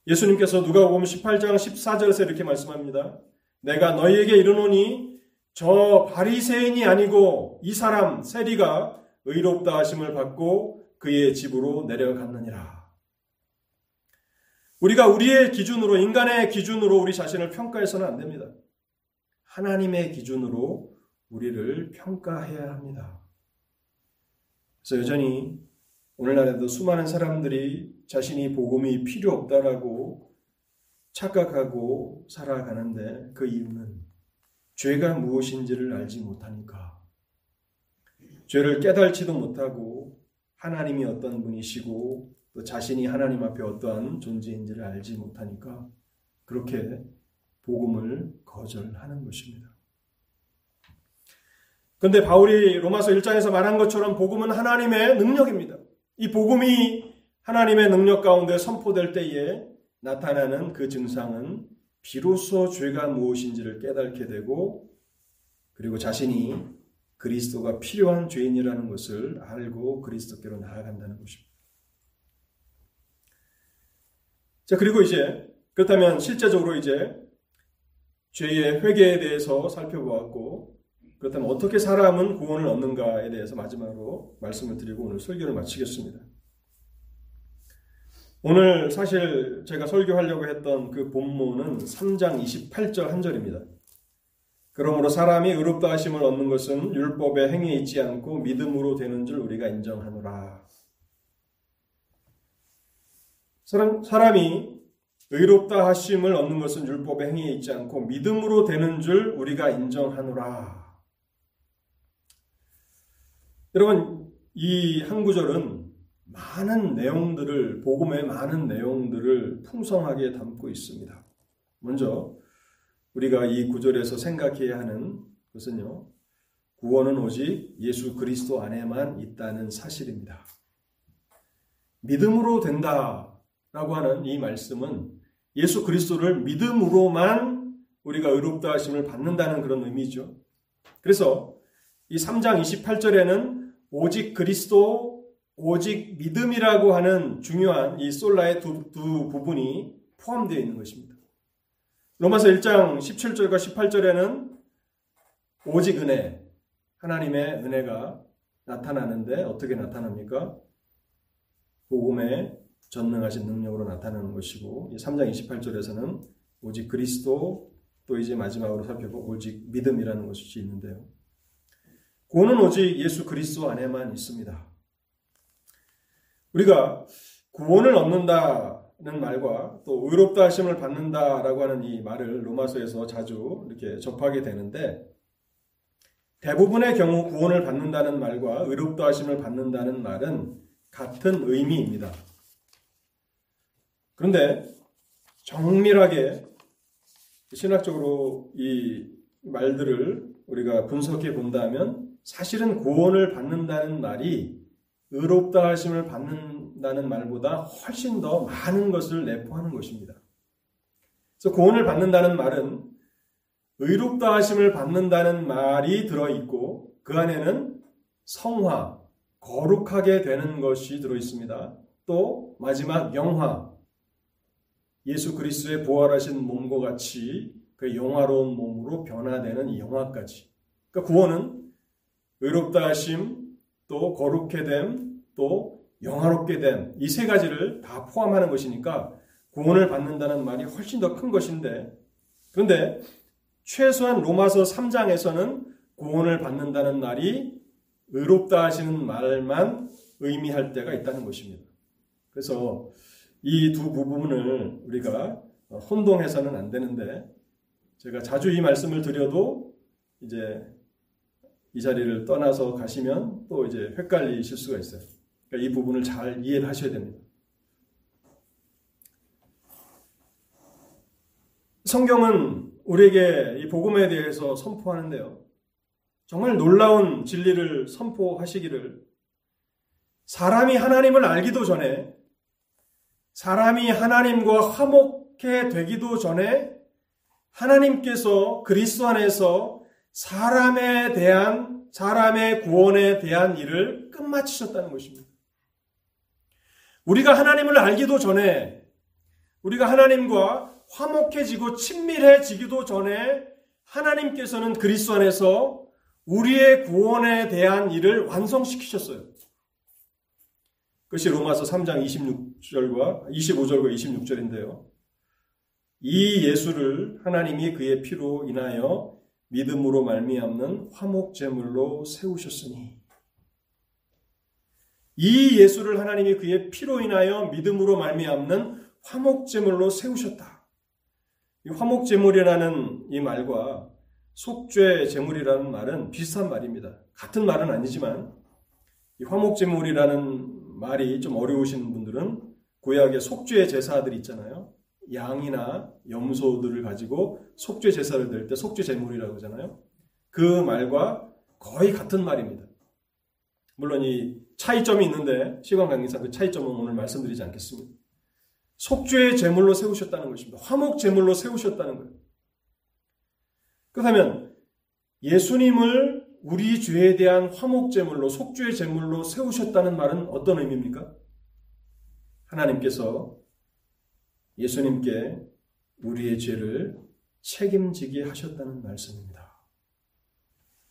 예수님께서 누가복음 18장 14절에서 이렇게 말씀합니다. 내가 너희에게 이르노니 저 바리새인이 아니고 이 사람 세리가 의롭다 하심을 받고 그의 집으로 내려갔느니라. 우리가 우리의 기준으로 인간의 기준으로 우리 자신을 평가해서는 안 됩니다. 하나님의 기준으로 우리를 평가해야 합니다. 그래서 여전히 오늘날에도 수많은 사람들이 자신이 복음이 필요 없다라고 착각하고 살아가는데 그 이유는 죄가 무엇인지를 알지 못하니까 죄를 깨달지도 못하고 하나님이 어떤 분이시고 또 자신이 하나님 앞에 어떠한 존재인지를 알지 못하니까 그렇게 복음을 거절하는 것입니다. 그런데 바울이 로마서 1장에서 말한 것처럼 복음은 하나님의 능력입니다. 이 복음이 하나님의 능력 가운데 선포될 때에 나타나는 그 증상은 비로소 죄가 무엇인지를 깨닫게 되고 그리고 자신이 그리스도가 필요한 죄인이라는 것을 알고 그리스도께로 나아간다는 것입니다. 자, 그리고 이제 그렇다면 실제적으로 이제 죄의 회개에 대해서 살펴보았고 그렇다면 어떻게 사람은 구원을 얻는가에 대해서 마지막으로 말씀을 드리고 오늘 설교를 마치겠습니다. 오늘 사실 제가 설교하려고 했던 그 본문은 3장 28절 한 절입니다. 그러므로 사람이 의롭다 하심을 얻는 것은 율법의 행위에 있지 않고 믿음으로 되는 줄 우리가 인정하노라. 사람, 사람이 의롭다 하심을 얻는 것은 율법의 행위에 있지 않고 믿음으로 되는 줄 우리가 인정하노라. 여러분, 이 한 구절은 많은 내용들을, 복음의 많은 내용들을 풍성하게 담고 있습니다. 먼저, 우리가 이 구절에서 생각해야 하는 것은요, 구원은 오직 예수 그리스도 안에만 있다는 사실입니다. 믿음으로 된다라고 하는 이 말씀은 예수 그리스도를 믿음으로만 우리가 의롭다 하심을 받는다는 그런 의미죠. 그래서 이 3장 28절에는 오직 그리스도, 오직 믿음이라고 하는 중요한 이 솔라의 두, 두 부분이 포함되어 있는 것입니다. 로마서 1장 17절과 18절에는 오직 은혜, 하나님의 은혜가 나타나는데 어떻게 나타납니까? 복음의 전능하신 능력으로 나타나는 것이고 3장 28절에서는 오직 그리스도 또 이제 마지막으로 살펴보고 오직 믿음이라는 것이 있는데요. 구원은 오직 예수 그리스도 안에만 있습니다. 우리가 구원을 얻는다는 말과 또 의롭다 하심을 받는다라고 하는 이 말을 로마서에서 자주 이렇게 접하게 되는데 대부분의 경우 구원을 받는다는 말과 의롭다 하심을 받는다는 말은 같은 의미입니다. 그런데 정밀하게 신학적으로 이 말들을 우리가 분석해 본다면 사실은 구원을 받는다는 말이 의롭다 하심을 받는다는 말보다 훨씬 더 많은 것을 내포하는 것입니다. 그래서 구원을 받는다는 말은 의롭다 하심을 받는다는 말이 들어 있고 그 안에는 성화, 거룩하게 되는 것이 들어 있습니다. 또 마지막 영화, 예수 그리스도의 부활하신 몸과 같이 그 영화로운 몸으로 변화되는 영화까지. 그러니까 구원은 의롭다 하심, 또 거룩해 됨, 또 영화롭게 됨, 이 세 가지를 다 포함하는 것이니까 구원을 받는다는 말이 훨씬 더 큰 것인데, 그런데 최소한 로마서 3장에서는 구원을 받는다는 말이 의롭다 하시는 말만 의미할 때가 있다는 것입니다. 그래서 이 두 부분을 우리가 혼동해서는 안 되는데, 제가 자주 이 말씀을 드려도 이제 이 자리를 떠나서 가시면 또 이제 헷갈리실 수가 있어요. 그러니까 이 부분을 잘 이해를 하셔야 됩니다. 성경은 우리에게 이 복음에 대해서 선포하는데요. 정말 놀라운 진리를 선포하시기를 사람이 하나님을 알기도 전에 사람이 하나님과 화목해 되기도 전에 하나님께서 그리스도 안에서 사람에 대한 사람의 구원에 대한 일을 끝마치셨다는 것입니다. 우리가 하나님을 알기도 전에 우리가 하나님과 화목해지고 친밀해지기도 전에 하나님께서는 그리스도 안에서 우리의 구원에 대한 일을 완성시키셨어요. 그것이 로마서 3장 26절과 25절과 26절인데요. 이 예수를 하나님이 그의 피로 인하여 믿음으로 말미암는 화목 제물로 세우셨으니 이 예수를 하나님이 그의 피로 인하여 믿음으로 말미암는 화목 제물로 세우셨다. 이 화목 제물이라는 이 말과 속죄 제물이라는 말은 비슷한 말입니다. 같은 말은 아니지만 이 화목 제물이라는 말이 좀 어려우신 분들은 구약의 속죄 제사들 있잖아요. 양이나 염소들을 가지고 속죄 제사를 드릴 때 속죄 제물이라고 하잖아요. 그 말과 거의 같은 말입니다. 물론 이 차이점이 있는데 시간 관계상 그 차이점은 오늘 말씀드리지 않겠습니다. 속죄의 제물로 세우셨다는 것입니다. 화목 제물로 세우셨다는 거예요. 그렇다면 예수님을 우리 죄에 대한 화목 제물로 속죄의 제물로 세우셨다는 말은 어떤 의미입니까? 하나님께서 예수님께 우리의 죄를 책임지게 하셨다는 말씀입니다.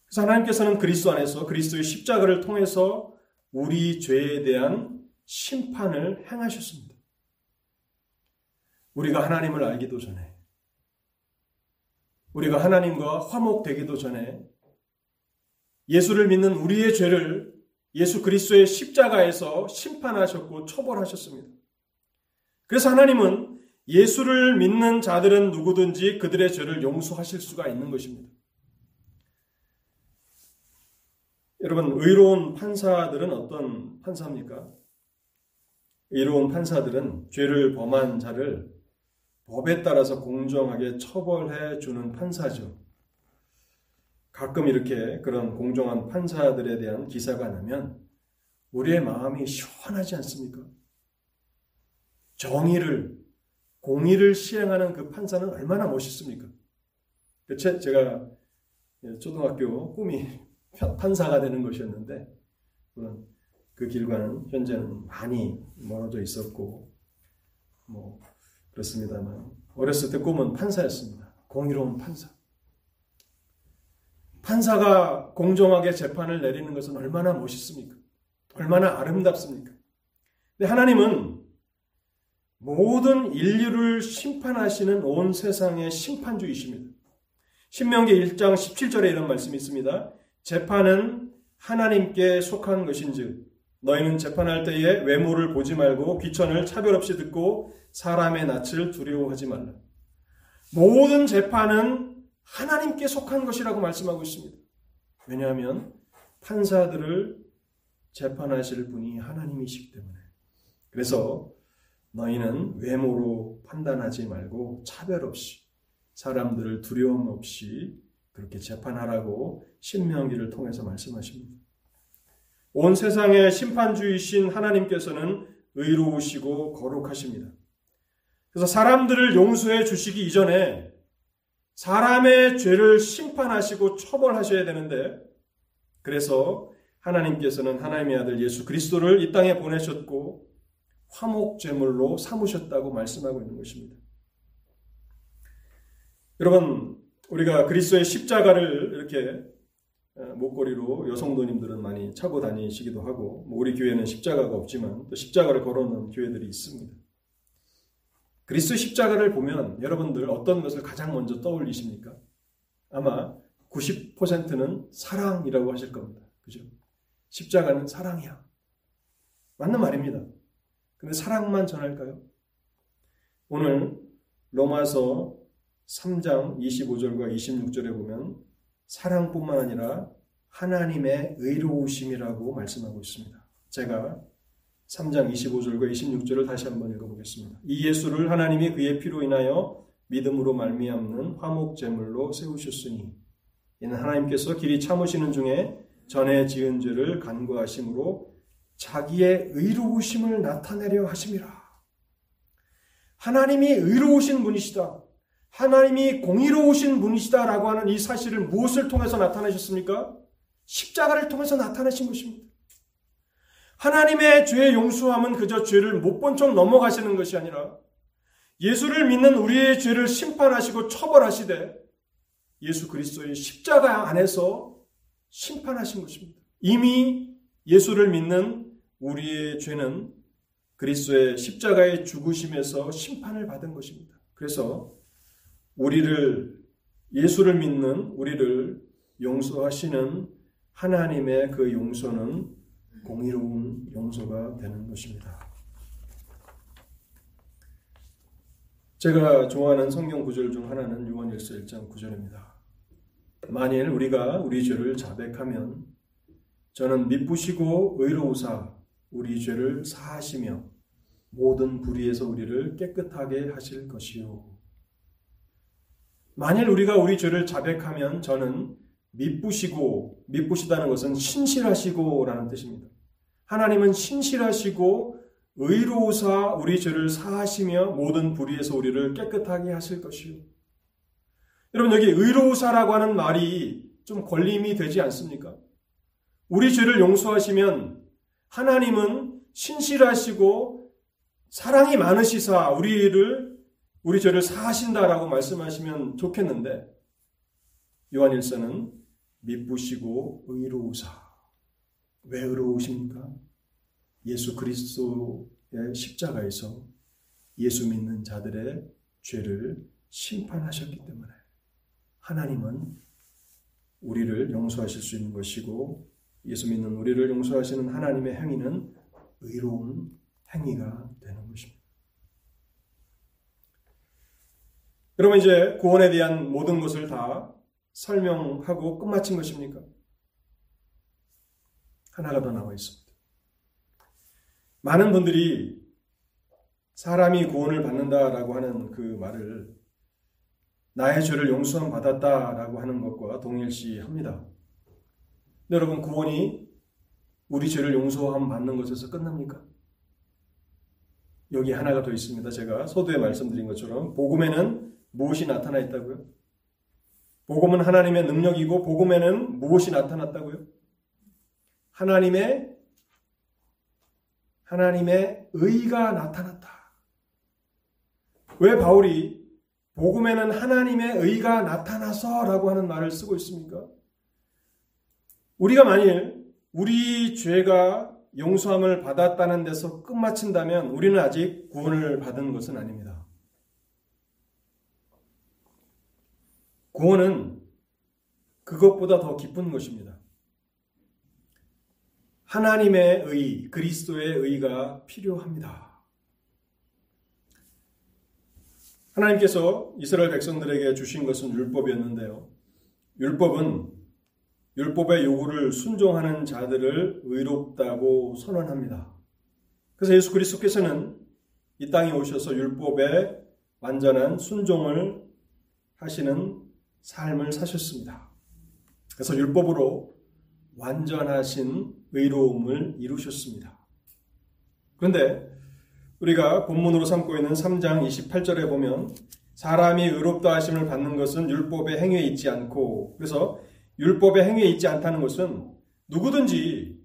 그래서 하나님께서는 그리스도 안에서 그리스도의 십자가를 통해서 우리 죄에 대한 심판을 행하셨습니다. 우리가 하나님을 알기도 전에, 우리가 하나님과 화목되기도 전에 예수를 믿는 우리의 죄를 예수 그리스도의 십자가에서 심판하셨고 처벌하셨습니다. 그래서 하나님은 예수를 믿는 자들은 누구든지 그들의 죄를 용서하실 수가 있는 것입니다. 여러분, 의로운 판사들은 어떤 판사입니까? 의로운 판사들은 죄를 범한 자를 법에 따라서 공정하게 처벌해 주는 판사죠. 가끔 이렇게 그런 공정한 판사들에 대한 기사가 나면 우리의 마음이 시원하지 않습니까? 정의를 공의를 시행하는 그 판사는 얼마나 멋있습니까? 그 제가 초등학교 꿈이 판사가 되는 것이었는데 그 길과는 현재는 많이 멀어져 있었고 뭐 그렇습니다만 어렸을 때 꿈은 판사였습니다. 공의로운 판사. 판사가 공정하게 재판을 내리는 것은 얼마나 멋있습니까? 얼마나 아름답습니까? 근데 하나님은 모든 인류를 심판하시는 온 세상의 심판주이십니다. 신명기 1장 17절에 이런 말씀이 있습니다. 재판은 하나님께 속한 것인즉 너희는 재판할 때에 외모를 보지 말고 귀천을 차별 없이 듣고 사람의 낯을 두려워하지 말라. 모든 재판은 하나님께 속한 것이라고 말씀하고 있습니다. 왜냐하면 판사들을 재판하실 분이 하나님이시기 때문에. 그래서 너희는 외모로 판단하지 말고 차별 없이 사람들을 두려움 없이 그렇게 재판하라고 신명기를 통해서 말씀하십니다. 온 세상의 심판주이신 하나님께서는 의로우시고 거룩하십니다. 그래서 사람들을 용서해 주시기 이전에 사람의 죄를 심판하시고 처벌하셔야 되는데 그래서 하나님께서는 하나님의 아들 예수 그리스도를 이 땅에 보내셨고 화목 제물로 삼으셨다고 말씀하고 있는 것입니다. 여러분 우리가 그리스도의 십자가를 이렇게 어, 목걸이로 여성도님들은 많이 차고 다니시기도 하고 뭐 우리 교회는 십자가가 없지만 또 십자가를 걸어놓은 교회들이 있습니다. 그리스도 십자가를 보면 여러분들 어떤 것을 가장 먼저 떠올리십니까? 아마 90%는 사랑이라고 하실 겁니다. 그죠? 십자가는 사랑이야. 맞는 말입니다. 근데 사랑만 전할까요? 오늘 로마서 3장 25절과 26절에 보면 사랑뿐만 아니라 하나님의 의로우심이라고 말씀하고 있습니다. 제가 3장 25절과 26절을 다시 한번 읽어보겠습니다. 이 예수를 하나님이 그의 피로 인하여 믿음으로 말미암는 화목 제물로 세우셨으니 이는 하나님께서 길이 참으시는 중에 전에 지은 죄를 간과하심으로 자기의 의로우심을 나타내려 하심이라. 하나님이 의로우신 분이시다. 하나님이 공의로우신 분이시다라고 하는 이 사실을 무엇을 통해서 나타내셨습니까? 십자가를 통해서 나타내신 것입니다. 하나님의 죄의 용서함은 그저 죄를 못 본 척 넘어가시는 것이 아니라 예수를 믿는 우리의 죄를 심판하시고 처벌하시되 예수 그리스도의 십자가 안에서 심판하신 것입니다. 이미 예수를 믿는 우리의 죄는 그리스도의 십자가의 죽으심에서 심판을 받은 것입니다. 그래서 우리를 예수를 믿는 우리를 용서하시는 하나님의 그 용서는 공의로운 용서가 되는 것입니다. 제가 좋아하는 성경 구절 중 하나는 요한일서 1장 9절입니다. 만일 우리가 우리 죄를 자백하면 저는 미쁘시고 의로우사 우리 죄를 사하시며 모든 불의에서 우리를 깨끗하게 하실 것이요. 만일 우리가 우리 죄를 자백하면 저는 미쁘시고 미쁘시다는 것은 신실하시고라는 뜻입니다. 하나님은 신실하시고 의로우사 우리 죄를 사하시며 모든 불의에서 우리를 깨끗하게 하실 것이요. 여러분 여기 의로우사라고 하는 말이 좀 걸림이 되지 않습니까? 우리 죄를 용서하시면 하나님은 신실하시고 사랑이 많으시사 우리를 우리 죄를 사하신다라고 말씀하시면 좋겠는데 요한일서는 미쁘시고 의로우사 왜 의로우십니까? 예수 그리스도의 십자가에서 예수 믿는 자들의 죄를 심판하셨기 때문에 하나님은 우리를 용서하실 수 있는 것이고 예수 믿는 우리를 용서하시는 하나님의 행위는 의로운 행위가 되는 것입니다. 여러분 이제 구원에 대한 모든 것을 다 설명하고 끝마친 것입니까? 하나가 더 나와 있습니다. 많은 분들이 사람이 구원을 받는다라고 하는 그 말을 나의 죄를 용서함 받았다라고 하는 것과 동일시합니다. 여러분 구원이 우리 죄를 용서함 받는 것에서 끝납니까? 여기 하나가 더 있습니다. 제가 서두에 말씀드린 것처럼 복음에는 무엇이 나타나 있다고요? 복음은 하나님의 능력이고 복음에는 무엇이 나타났다고요? 하나님의 하나님의 의가 나타났다. 왜 바울이 복음에는 하나님의 의가 나타나서라고 하는 말을 쓰고 있습니까? 우리가 만일 우리 죄가 용서함을 받았다는 데서 끝마친다면 우리는 아직 구원을 받은 것은 아닙니다. 구원은 그것보다 더 깊은 것입니다. 하나님의 의, 그리스도의 의가 필요합니다. 하나님께서 이스라엘 백성들에게 주신 것은 율법이었는데요. 율법은 율법의 요구를 순종하는 자들을 의롭다고 선언합니다. 그래서 예수 그리스도께서는 이 땅에 오셔서 율법의 완전한 순종을 하시는 삶을 사셨습니다. 그래서 율법으로 완전하신 의로움을 이루셨습니다. 그런데 우리가 본문으로 삼고 있는 3장 28절에 보면 사람이 의롭다 하심을 받는 것은 율법의 행위에 있지 않고 그래서 율법의 행위에 있지 않다는 것은 누구든지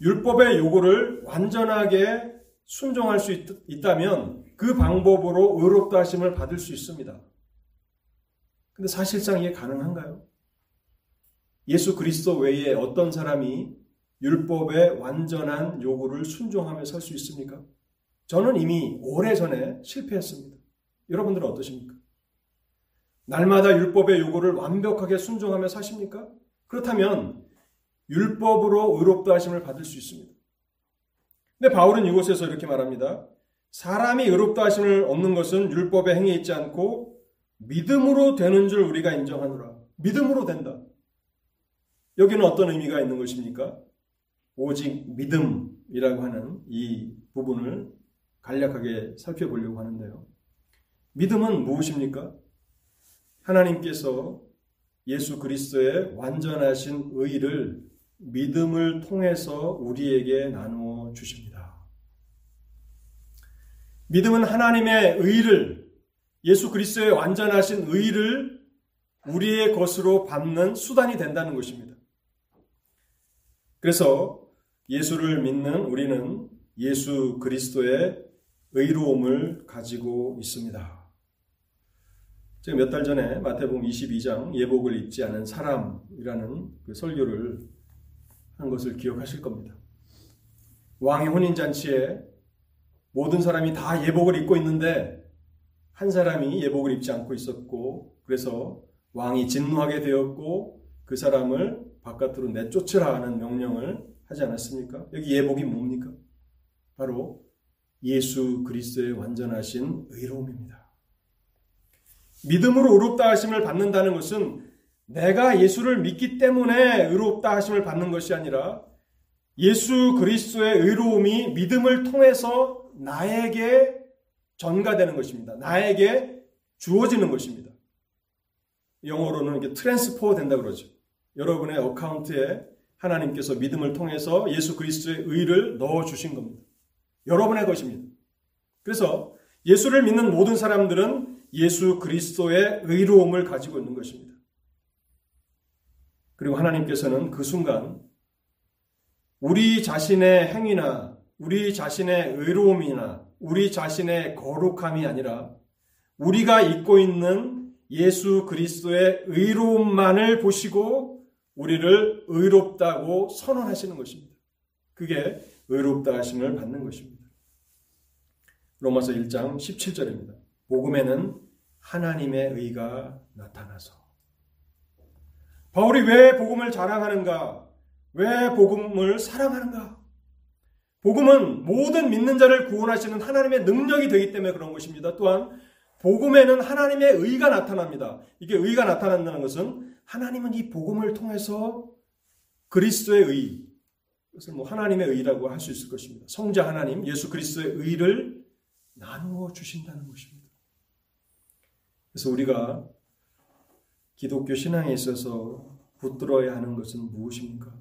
율법의 요구를 완전하게 순종할 수 있, 다면그 방법으로 의롭다 하심을 받을 수 있습니다. 근데 사실상 이게 가능한가요? 예수 그리스도 외에 어떤 사람이 율법의 완전한 요구를 순종하며 살 수 있습니까? 저는 이미 오래전에 실패했습니다. 여러분들은 어떠십니까? 날마다 율법의 요구를 완벽하게 순종하며 사십니까? 그렇다면 율법으로 의롭다 하심을 받을 수 있습니다. 근데 바울은 이곳에서 이렇게 말합니다. 사람이 의롭다 하심을 얻는 것은 율법의 행위에 있지 않고 믿음으로 되는 줄 우리가 인정하노라. 믿음으로 된다. 여기는 어떤 의미가 있는 것입니까? 오직 믿음이라고 하는 이 부분을 간략하게 살펴보려고 하는데요. 믿음은 무엇입니까? 하나님께서 예수 그리스도의 완전하신 의를 믿음을 통해서 우리에게 나누어 주십니다. 믿음은 하나님의 의를 예수 그리스도의 완전하신 의를 우리의 것으로 받는 수단이 된다는 것입니다. 그래서 예수를 믿는 우리는 예수 그리스도의 의로움을 가지고 있습니다. 제가 몇 달 전에 마태복음 22장 예복을 입지 않은 사람이라는 그 설교를 한 것을 기억하실 겁니다. 왕의 혼인 잔치에 모든 사람이 다 예복을 입고 있는데 한 사람이 예복을 입지 않고 있었고 그래서 왕이 진노하게 되었고 그 사람을 바깥으로 내쫓으라 하는 명령을 하지 않았습니까? 여기 예복이 뭡니까? 바로 예수 그리스도의 완전하신 의로움입니다. 믿음으로 의롭다 하심을 받는다는 것은 내가 예수를 믿기 때문에 의롭다 하심을 받는 것이 아니라 예수 그리스도의 의로움이 믿음을 통해서 나에게 전가되는 것입니다. 나에게 주어지는 것입니다. 영어로는 이게 트랜스포 된다 그러죠. 여러분의 어카운트에 하나님께서 믿음을 통해서 예수 그리스도의 의를 넣어 주신 겁니다. 여러분의 것입니다. 그래서 예수를 믿는 모든 사람들은 예수 그리스도의 의로움을 가지고 있는 것입니다. 그리고 하나님께서는 그 순간 우리 자신의 행위나 우리 자신의 의로움이나 우리 자신의 거룩함이 아니라 우리가 입고 있는 예수 그리스도의 의로움만을 보시고 우리를 의롭다고 선언하시는 것입니다. 그게 의롭다 하심을 받는 것입니다. 로마서 1장 17절입니다. 복음에는 하나님의 의가 나타나서 바울이 왜 복음을 자랑하는가? 왜 복음을 사랑하는가? 복음은 모든 믿는 자를 구원하시는 하나님의 능력이 되기 때문에 그런 것입니다. 또한 복음에는 하나님의 의가 나타납니다. 이게 의가 나타난다는 것은 하나님은 이 복음을 통해서 그리스도의 의, 그것을 뭐 하나님의 의라고 할 수 있을 것입니다. 성자 하나님, 예수 그리스도의 의를 나누어 주신다는 것입니다. 그래서 우리가 기독교 신앙에 있어서 붙들어야 하는 것은 무엇입니까?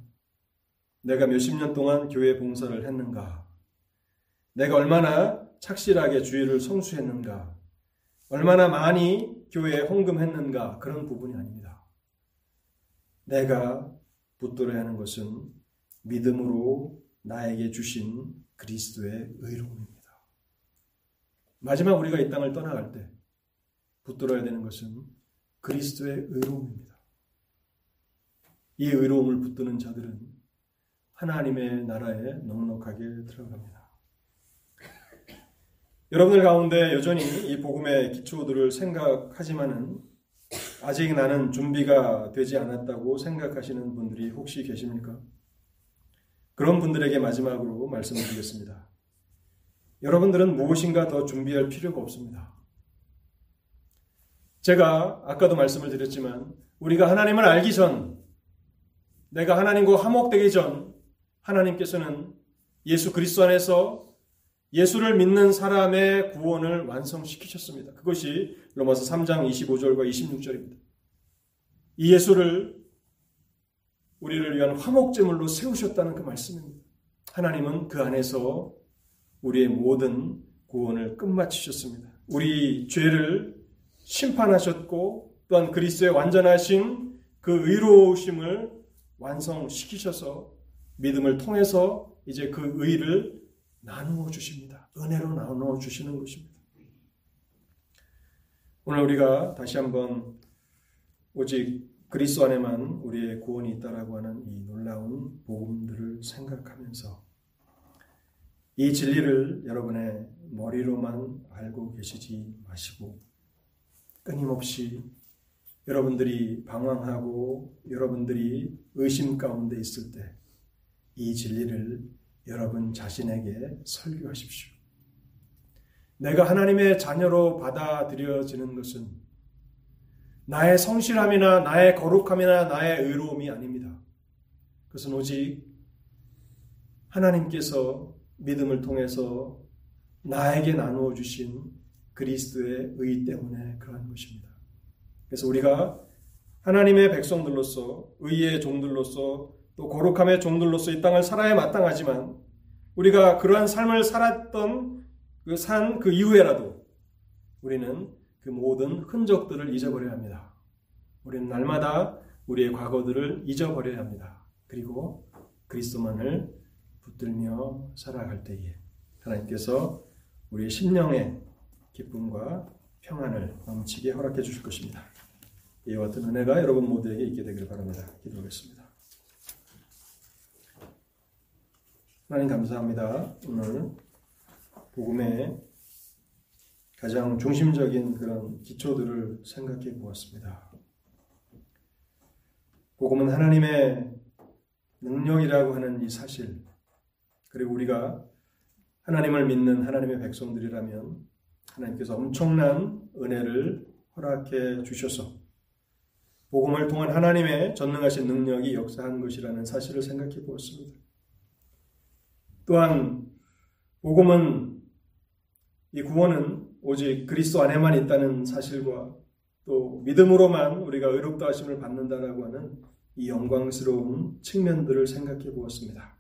내가 몇십 년 동안 교회 봉사를 했는가? 내가 얼마나 착실하게 주의를 성수했는가? 얼마나 많이 교회에 헌금했는가? 그런 부분이 아닙니다. 내가 붙들어야 하는 것은 믿음으로 나에게 주신 그리스도의 의로움입니다. 마지막 우리가 이 땅을 떠나갈 때 붙들어야 되는 것은 그리스도의 의로움입니다. 이 의로움을 붙드는 자들은 하나님의 나라에 넉넉하게 들어갑니다. 여러분들 가운데 여전히 이 복음의 기초들을 생각하지만은 아직 나는 준비가 되지 않았다고 생각하시는 분들이 혹시 계십니까? 그런 분들에게 마지막으로 말씀을 드리겠습니다. 여러분들은 무엇인가 더 준비할 필요가 없습니다. 제가 아까도 말씀을 드렸지만 우리가 하나님을 알기 전 내가 하나님과 화목되기 전 하나님께서는 예수 그리스도 안에서 예수를 믿는 사람의 구원을 완성시키셨습니다. 그것이 로마서 3장 25절과 26절입니다. 이 예수를 우리를 위한 화목제물로 세우셨다는 그 말씀입니다. 하나님은 그 안에서 우리의 모든 구원을 끝마치셨습니다. 우리 죄를 심판하셨고 또한 그리스도의 완전하신 그 의로우심을 완성시키셔서 믿음을 통해서 이제 그 의를 나누어 주십니다. 은혜로 나누어 주시는 것입니다. 오늘 우리가 다시 한번 오직 그리스도 안에만 우리의 구원이 있다라고 하는 이 놀라운 복음들을 생각하면서 이 진리를 여러분의 머리로만 알고 계시지 마시고 끊임없이 여러분들이 방황하고 여러분들이 의심 가운데 있을 때 이 진리를 여러분 자신에게 설교하십시오. 내가 하나님의 자녀로 받아들여지는 것은 나의 성실함이나 나의 거룩함이나 나의 의로움이 아닙니다. 그것은 오직 하나님께서 믿음을 통해서 나에게 나누어 주신 그리스도의 의 때문에 그러한 것입니다. 그래서 우리가 하나님의 백성들로서 의의 종들로서 또 거룩함의 종들로서 이 땅을 살아야 마땅하지만 우리가 그러한 삶을 살았던 그 산그 그 이후에라도 우리는 그 모든 흔적들을 잊어버려야 합니다. 우리는 날마다 우리의 과거들을 잊어버려야 합니다. 그리고 그리스도만을 붙들며 살아갈 때에 하나님께서 우리의 심령의 기쁨과 평안을 넘치게 허락해 주실 것입니다. 이와 같은 은혜가 여러분 모두에게 있게 되기를 바랍니다. 기도하겠습니다. 하나님 감사합니다. 오늘 복음의 가장 중심적인 그런 기초들을 생각해 보았습니다. 복음은 하나님의 능력이라고 하는 이 사실, 그리고 우리가 하나님을 믿는 하나님의 백성들이라면 하나님께서 엄청난 은혜를 허락해 주셔서 복음을 통한 하나님의 전능하신 능력이 역사한 것이라는 사실을 생각해 보았습니다. 또한 복음은 이 구원은 오직 그리스도 안에만 있다는 사실과 또 믿음으로만 우리가 의롭다 하심을 받는다라고 하는 이 영광스러운 측면들을 생각해 보았습니다.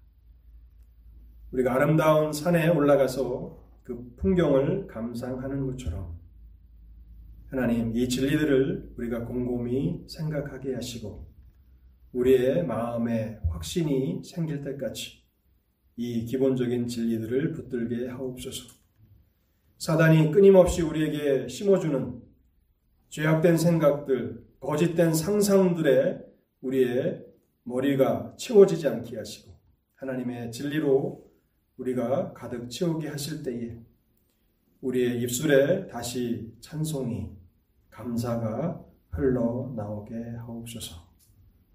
우리가 아름다운 산에 올라가서 그 풍경을 감상하는 것처럼 하나님 이 진리들을 우리가 곰곰이 생각하게 하시고 우리의 마음에 확신이 생길 때까지 이 기본적인 진리들을 붙들게 하옵소서. 사단이 끊임없이 우리에게 심어주는 죄악된 생각들, 거짓된 상상들에 우리의 머리가 채워지지 않게 하시고 하나님의 진리로 우리가 가득 채우게 하실 때에 우리의 입술에 다시 찬송이 감사가 흘러나오게 하옵소서.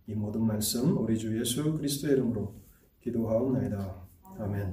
이 모든 말씀 우리 주 예수 그리스도의 이름으로 기도하옵나이다. 아멘.